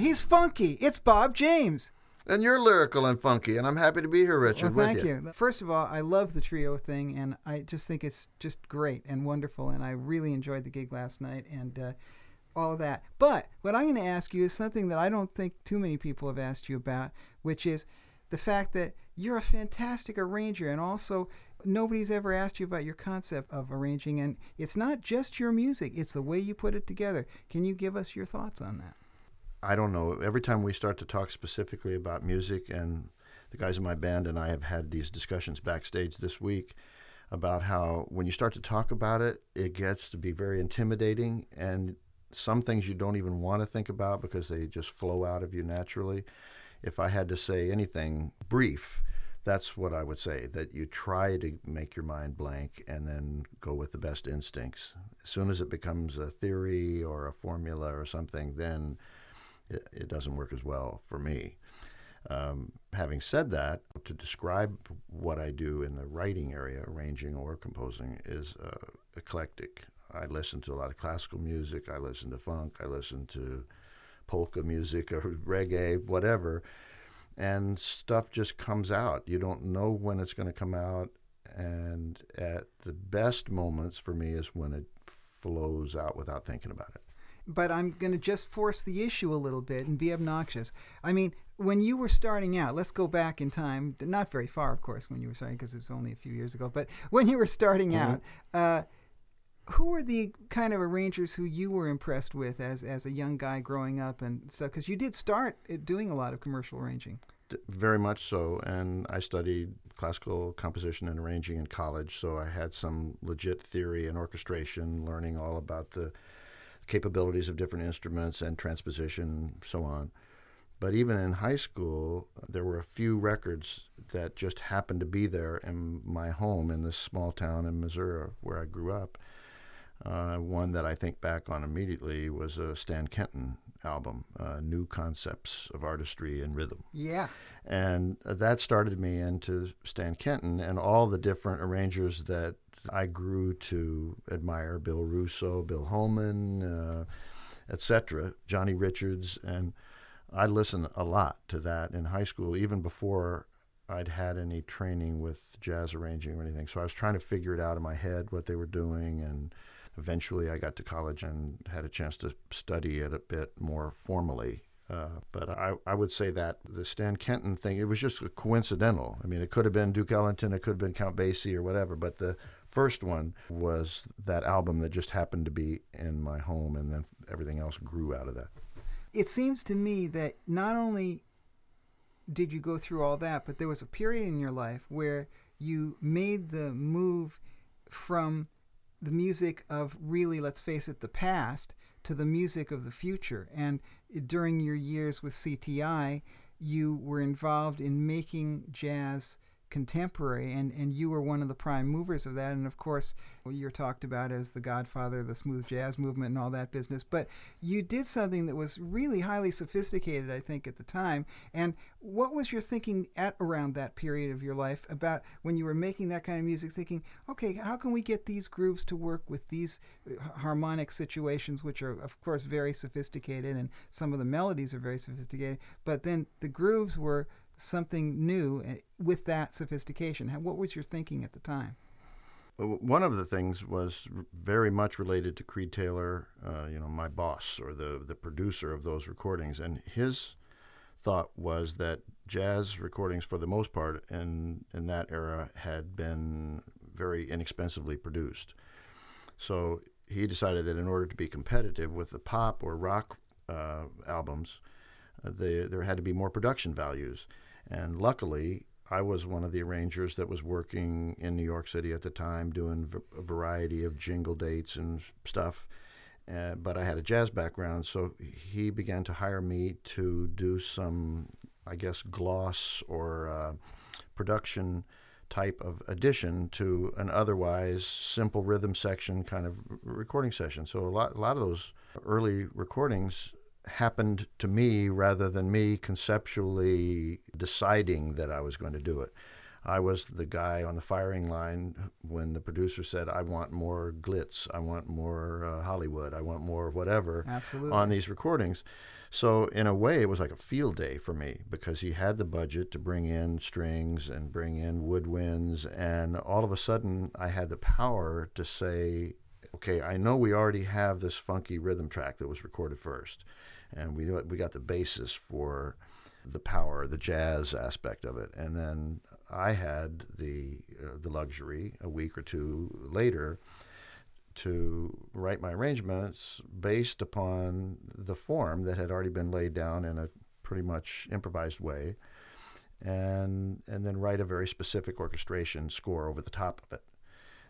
He's funky. It's Bob James. And you're lyrical and funky, and I'm happy to be here, Richard. Well, thank you. you. First of all, I love the trio thing, and I just think it's just great and wonderful. And I really enjoyed the gig last night and uh, all of that. But what I'm going to ask you is something that I don't think too many people have asked you about, which is the fact that you're a fantastic arranger, and also nobody's ever asked you about your concept of arranging. And it's not just your music; it's the way you put it together. Can you give us your thoughts on that? I don't know. Every time we start to talk specifically about music, and the guys in my band and I have had these discussions backstage this week about how when you start to talk about it, it gets to be very intimidating, and some things you don't even want to think about because they just flow out of you naturally. If I had to say anything brief, that's what I would say that you try to make your mind blank and then go with the best instincts. As soon as it becomes a theory or a formula or something, then it, it doesn't work as well for me. Um, having said that, to describe what I do in the writing area, arranging or composing, is uh, eclectic. I listen to a lot of classical music, I listen to funk, I listen to polka music or reggae, whatever, and stuff just comes out. You don't know when it's going to come out, and at the best moments for me is when it flows out without thinking about it but I'm going to just force the issue a little bit and be obnoxious. I mean, when you were starting out, let's go back in time, not very far, of course, when you were starting, because it was only a few years ago, but when you were starting mm-hmm. out, uh, who were the kind of arrangers who you were impressed with as, as a young guy growing up and stuff? Because you did start doing a lot of commercial arranging. Very much so. And I studied classical composition and arranging in college, so I had some legit theory and orchestration, learning all about the capabilities of different instruments and transposition, and so on. But even in high school, there were a few records that just happened to be there in my home in this small town in Missouri where I grew up. Uh, one that I think back on immediately was a Stan Kenton album, uh, New Concepts of Artistry and Rhythm. Yeah. And that started me into Stan Kenton and all the different arrangers that I grew to admire Bill Russo, Bill Holman, uh, etc., Johnny Richards. And I listened a lot to that in high school, even before I'd had any training with jazz arranging or anything. So I was trying to figure it out in my head what they were doing and eventually I got to college and had a chance to study it a bit more formally. Uh, but I, I would say that the Stan Kenton thing, it was just coincidental. I mean, it could have been Duke Ellington, it could have been Count Basie or whatever, but the first one was that album that just happened to be in my home, and then everything else grew out of that. It seems to me that not only did you go through all that, but there was a period in your life where you made the move from the music of really, let's face it, the past to the music of the future. And during your years with CTI, you were involved in making jazz contemporary, and, and you were one of the prime movers of that. And of course, you're talked about as the godfather of the smooth jazz movement and all that business. But you did something that was really highly sophisticated, I think, at the time. And what was your thinking at around that period of your life about when you were making that kind of music, thinking, okay, how can we get these grooves to work with these uh, harmonic situations, which are, of course, very sophisticated, and some of the melodies are very sophisticated, but then the grooves were something new eh, with that sophistication. What was your thinking at the time? One of the things was very much related to Creed Taylor, uh, you know, my boss or the the producer of those recordings, and his thought was that jazz recordings, for the most part, in in that era, had been very inexpensively produced. So he decided that in order to be competitive with the pop or rock uh, albums, uh, there had to be more production values. And luckily, I was one of the arrangers that was working in New York City at the time, doing a variety of jingle dates and stuff. Uh, but I had a jazz background, so he began to hire me to do some, I guess, gloss or uh, production type of addition to an otherwise simple rhythm section kind of recording session. So a lot, a lot of those early recordings happened to me rather than me conceptually deciding that I was going to do it. I was the guy on the firing line when the producer said, I want more glitz, I want more uh, Hollywood, I want more whatever Absolutely. on these recordings. So in a way, it was like a field day for me because he had the budget to bring in strings and bring in woodwinds, and all of a sudden, I had the power to say, "Okay, I know we already have this funky rhythm track that was recorded first, and we we got the basis for the power, the jazz aspect of it, and then I had the uh, the luxury a week or two later." to write my arrangements based upon the form that had already been laid down in a pretty much improvised way and and then write a very specific orchestration score over the top of it.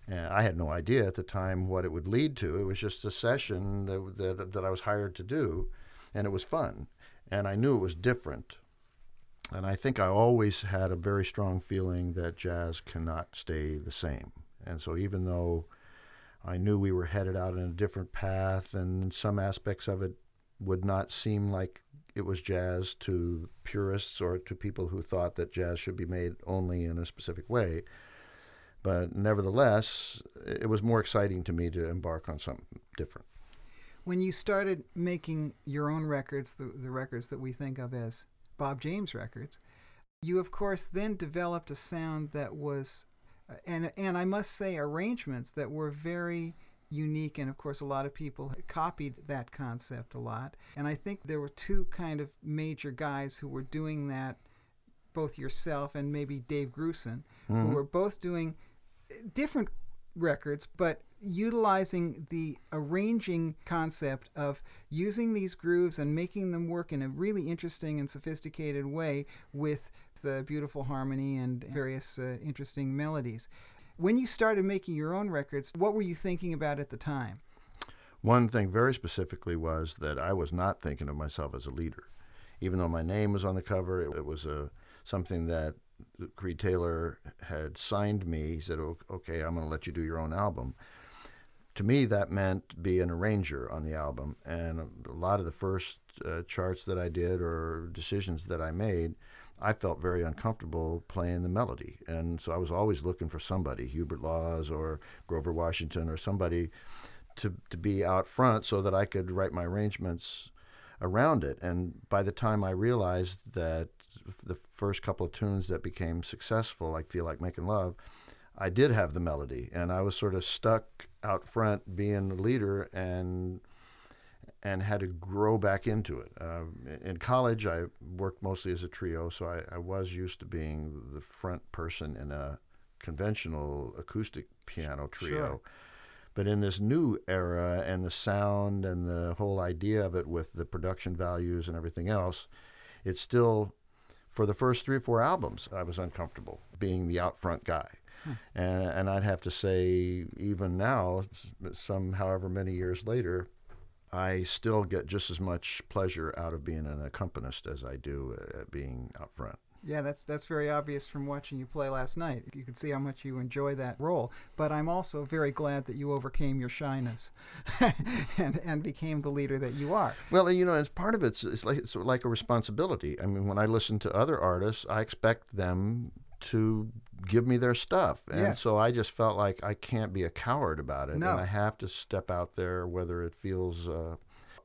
And I had no idea at the time what it would lead to. It was just a session that, that, that I was hired to do, and it was fun. And I knew it was different. And I think I always had a very strong feeling that jazz cannot stay the same. And so even though I knew we were headed out in a different path, and some aspects of it would not seem like it was jazz to purists or to people who thought that jazz should be made only in a specific way. But nevertheless, it was more exciting to me to embark on something different. When you started making your own records, the, the records that we think of as Bob James records, you of course then developed a sound that was and and I must say arrangements that were very unique and of course a lot of people copied that concept a lot and I think there were two kind of major guys who were doing that both yourself and maybe Dave Grusin mm-hmm. who were both doing different records but utilizing the arranging concept of using these grooves and making them work in a really interesting and sophisticated way with the beautiful harmony and various uh, interesting melodies. When you started making your own records, what were you thinking about at the time? One thing very specifically was that I was not thinking of myself as a leader. Even though my name was on the cover, it, was a, uh, something that Creed Taylor had signed me. He said, Okay, I'm going to let you do your own album to me, that meant be an arranger on the album. And a lot of the first uh, charts that I did or decisions that I made, I felt very uncomfortable playing the melody. And so I was always looking for somebody, Hubert Laws or Grover Washington or somebody to, to be out front so that I could write my arrangements around it. And by the time I realized that the first couple of tunes that became successful, like Feel Like Making Love, I did have the melody, and I was sort of stuck out front being the leader and and had to grow back into it. Uh, in college, I worked mostly as a trio, so I, I, was used to being the front person in a conventional acoustic piano trio. Sure. But in this new era and the sound and the whole idea of it with the production values and everything else, it's still, for the first three or four albums, I was uncomfortable being the out front guy. Hmm. And, and I'd have to say, even now, some however many years later, I still get just as much pleasure out of being an accompanist as I do at being out front. Yeah, that's that's very obvious from watching you play last night. You can see how much you enjoy that role. But I'm also very glad that you overcame your shyness and and became the leader that you are. Well, you know, as part of it, it's like it's like a responsibility. I mean, when I listen to other artists, I expect them to give me their stuff. And yeah. so I just felt like I can't be a coward about it. No. And I have to step out there, whether it feels uh,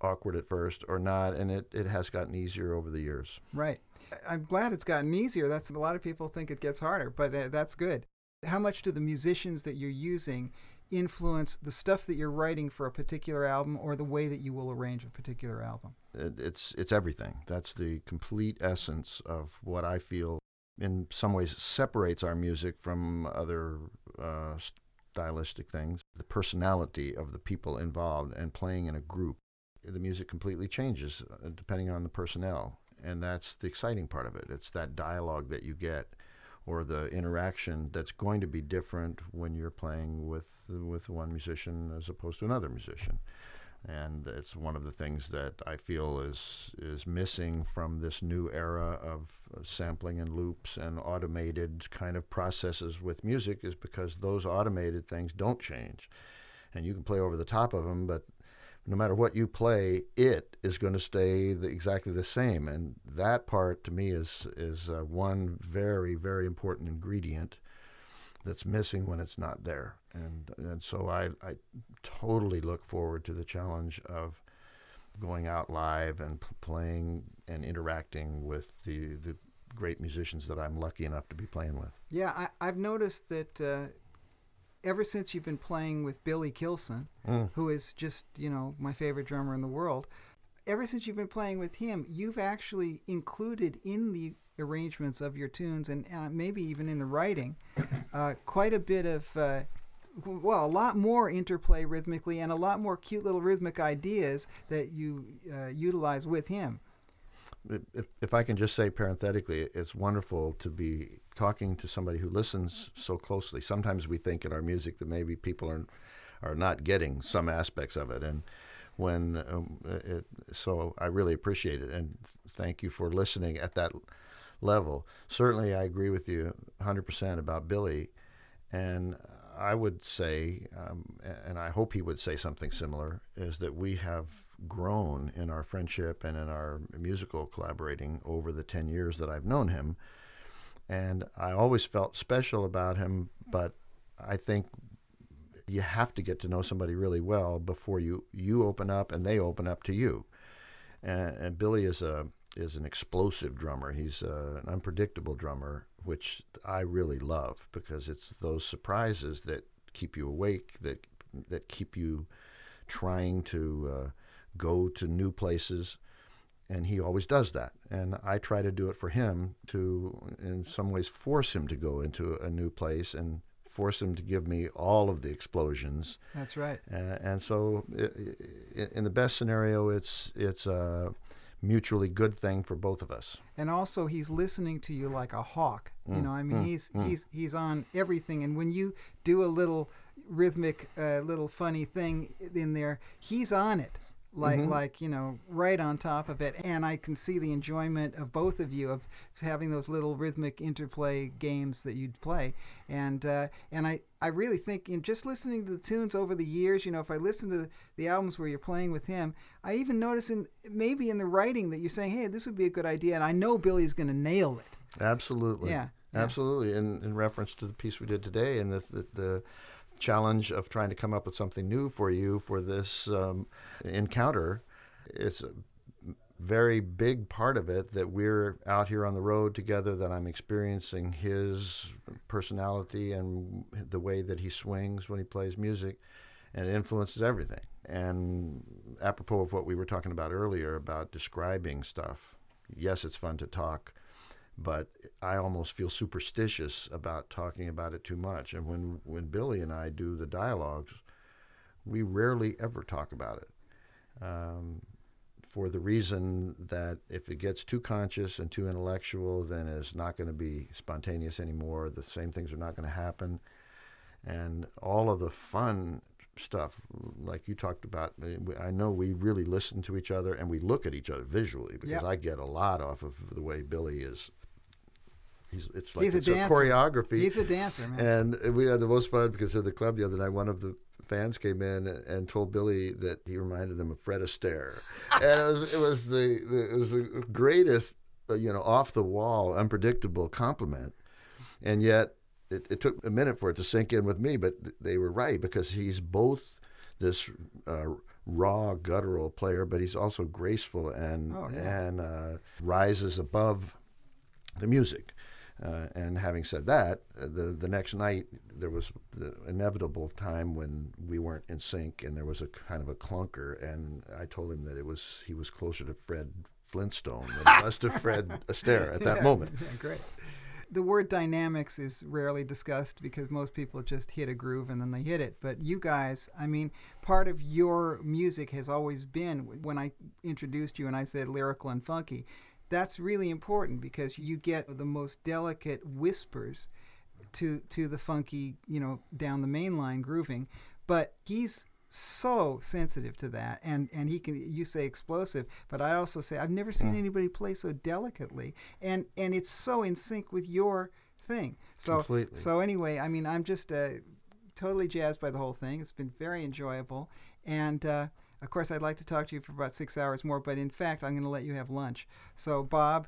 awkward at first or not. And it, it has gotten easier over the years. Right. I'm glad it's gotten easier. That's a lot of people think it gets harder, but uh, that's good. How much do the musicians that you're using influence the stuff that you're writing for a particular album or the way that you will arrange a particular album? It, it's it's everything. That's the complete essence of what I feel in some ways separates our music from other uh, stylistic things. The personality of the people involved and playing in a group, the music completely changes uh, depending on the personnel, and that's the exciting part of it. It's that dialogue that you get, or the interaction that's going to be different when you're playing with with one musician as opposed to another musician. And it's one of the things that I feel is is missing from this new era of sampling and loops and automated kind of processes with music is because those automated things don't change, and you can play over the top of them, but no matter what you play, it is going to stay the, exactly the same, and that part to me is is uh, one very very important ingredient that's missing when it's not there. And and so I, I totally look forward to the challenge of going out live and p- playing and interacting with the the great musicians that I'm lucky enough to be playing with. Yeah, I, I've noticed that uh, ever since you've been playing with Billy Kilson, Mm. who is just, you know, my favorite drummer in the world, ever since you've been playing with him, you've actually included in the arrangements of your tunes and, and maybe even in the writing uh, quite a bit of. Uh, well, a lot more interplay rhythmically and a lot more cute little rhythmic ideas that you uh, utilize with him. If, if I can just say parenthetically, it's wonderful to be talking to somebody who listens so closely. Sometimes we think in our music that maybe people are are not getting some aspects of it, and when um, it, so I really appreciate it and thank you for listening at that level. Certainly, I agree with you 100% about Billy, and I would say, um, and I hope he would say something similar, is that we have grown in our friendship and in our musical collaborating over the 10 years that I've known him. And I always felt special about him, but I think you have to get to know somebody really well before you, you open up and they open up to you. And, and Billy is a is an explosive drummer. He's uh, an unpredictable drummer, which I really love because it's those surprises that keep you awake, that that keep you trying to uh, go to new places. And he always does that. And I try to do it for him to, in some ways, force him to go into a new place and force him to give me all of the explosions. That's right. Uh, and so, in the best scenario, it's it's a mutually good thing for both of us. and also he's listening to you like a hawk. You Mm, know, I mean, mm, he's mm. he's he's on everything. And when you do a little rhythmic, uh, little funny thing in there, he's on it. Like, Mhm. like you know, right on top of it, and I can see the enjoyment of both of you of having those little rhythmic interplay games that you'd play, and uh, and I, I really think in just listening to the tunes over the years, you know, if I listen to the albums where you're playing with him, I even notice in maybe in the writing that you're saying, hey, this would be a good idea, and I know Billy's going to nail it. Absolutely. Yeah, yeah. Absolutely. In, in reference to the piece we did today and the, the, the challenge of trying to come up with something new for you for this um, encounter, it's a very big part of it that we're out here on the road together, that I'm experiencing his personality and the way that he swings when he plays music, and it influences everything. And apropos of what we were talking about earlier about describing stuff, yes, it's fun to talk but I almost feel superstitious about talking about it too much. And when, when Billy and I do the dialogues, we rarely ever talk about it. Um, for the reason that if it gets too conscious and too intellectual, then it's not going to be spontaneous anymore. The same things are not going to happen. And all of the fun stuff, like you talked about, I know we really listen to each other and we look at each other visually because Yep. I get a lot off of the way Billy is. He's, it's like He's a it's dancer. choreography. He's a dancer, man. And we had the most fun because at the club the other night, one of the fans came in and told Billy that he reminded them of Fred Astaire, and it was it was the, the it was the greatest uh, you know off the wall unpredictable compliment, and yet it, it took a minute for it to sink in with me, but they were right because he's both this uh, raw guttural player, but he's also graceful and Oh, yeah. and uh, rises above the music. Uh, and having said that, uh, the the next night there was the inevitable time when we weren't in sync, and there was a kind of a clunker. And I told him that it was he was closer to Fred Flintstone than he was to Fred Astaire at that Yeah, moment. yeah, great. The word dynamics is rarely discussed because most people just hit a groove and then they hit it. But you guys, I mean, part of your music has always been when I introduced you and I said lyrical and funky. That's really important because you get the most delicate whispers to to the funky, you know, down the main line grooving. But he's so sensitive to that and and he can you say explosive but i also say i've never seen anybody play so delicately. And and it's so in sync with your thing. So Completely. so anyway i mean i'm just uh, totally jazzed by the whole thing. It's been very enjoyable. And uh, of course i'd like to talk to you for about six hours more but in fact i'm going to let you have lunch so bob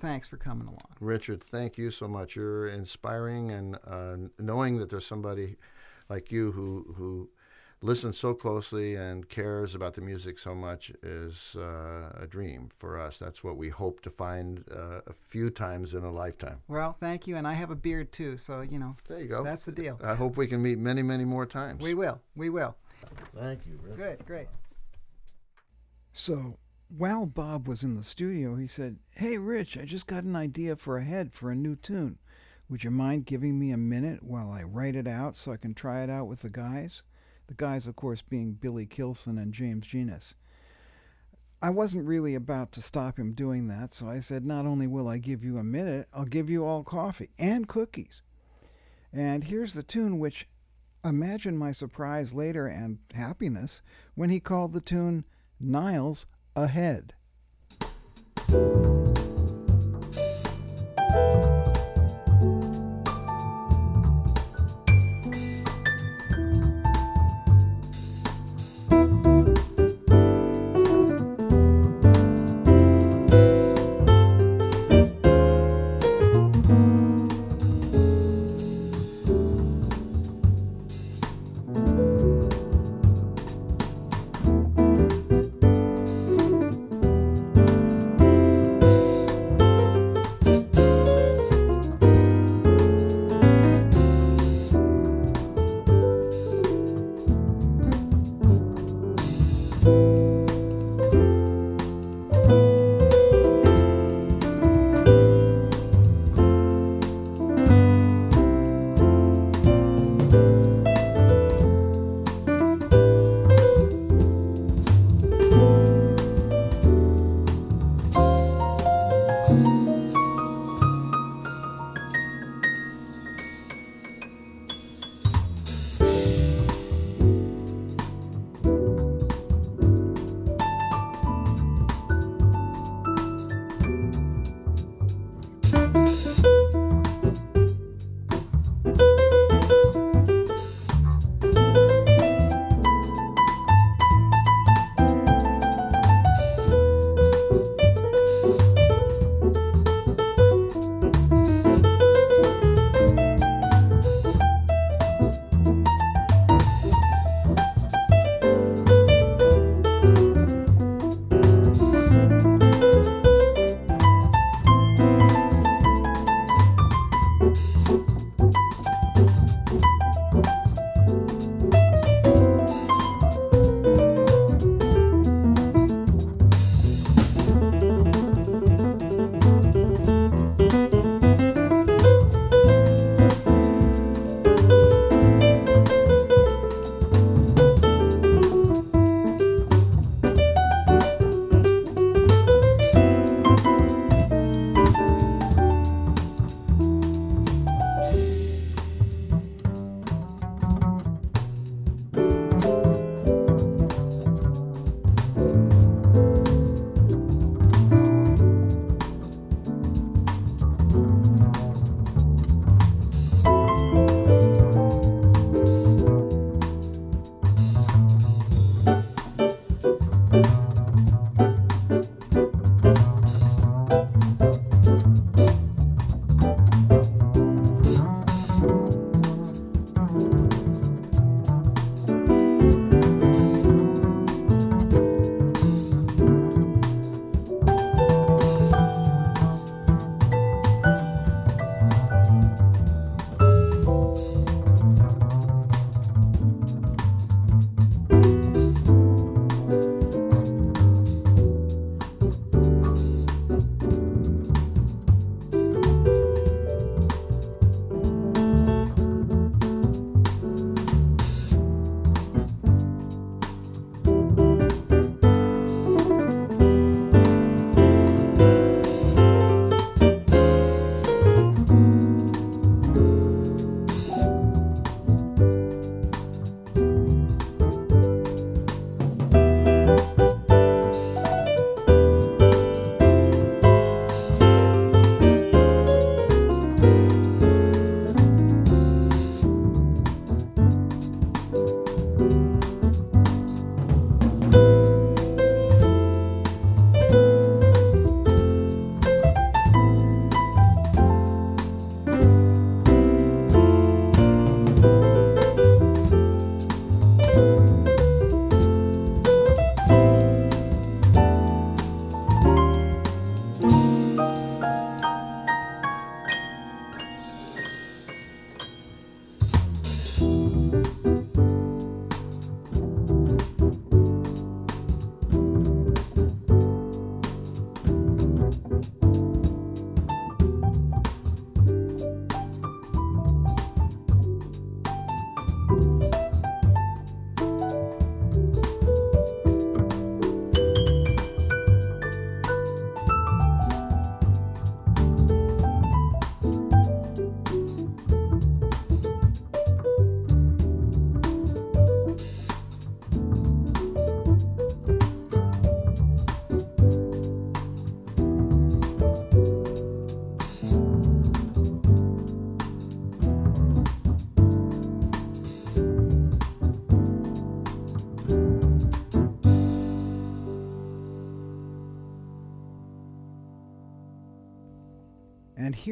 thanks for coming along Richard, thank you so much. You're inspiring, and uh, knowing that there's somebody like you who who listens so closely and cares about the music so much is uh, a dream for us. That's what we hope to find uh, a few times in a lifetime. Well, thank you, and I have a beard too, so you know. There you go. That's the deal. I hope we can meet many, many more times. We will. We will. Thank you. Rick. Good. Great. So while Bob was in the studio, he said, Hey, Rich, I just got an idea for a head for a new tune. Would you mind giving me a minute while I write it out so I can try it out with the guys? The guys, of course, being Billy Kilson and James Genus. I wasn't really about to stop him doing that, so I said, Not only will I give you a minute, I'll give you all coffee and cookies. And here's the tune, which imagine my surprise later and happiness when he called the tune Niles Ahead.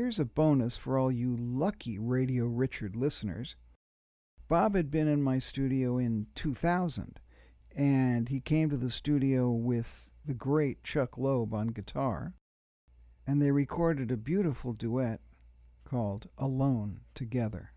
Here's a bonus for all you lucky Radio Richard listeners. Bob had been in my studio in 2000, and he came to the studio with the great Chuck Loeb on guitar, and they recorded a beautiful duet called Alone Together.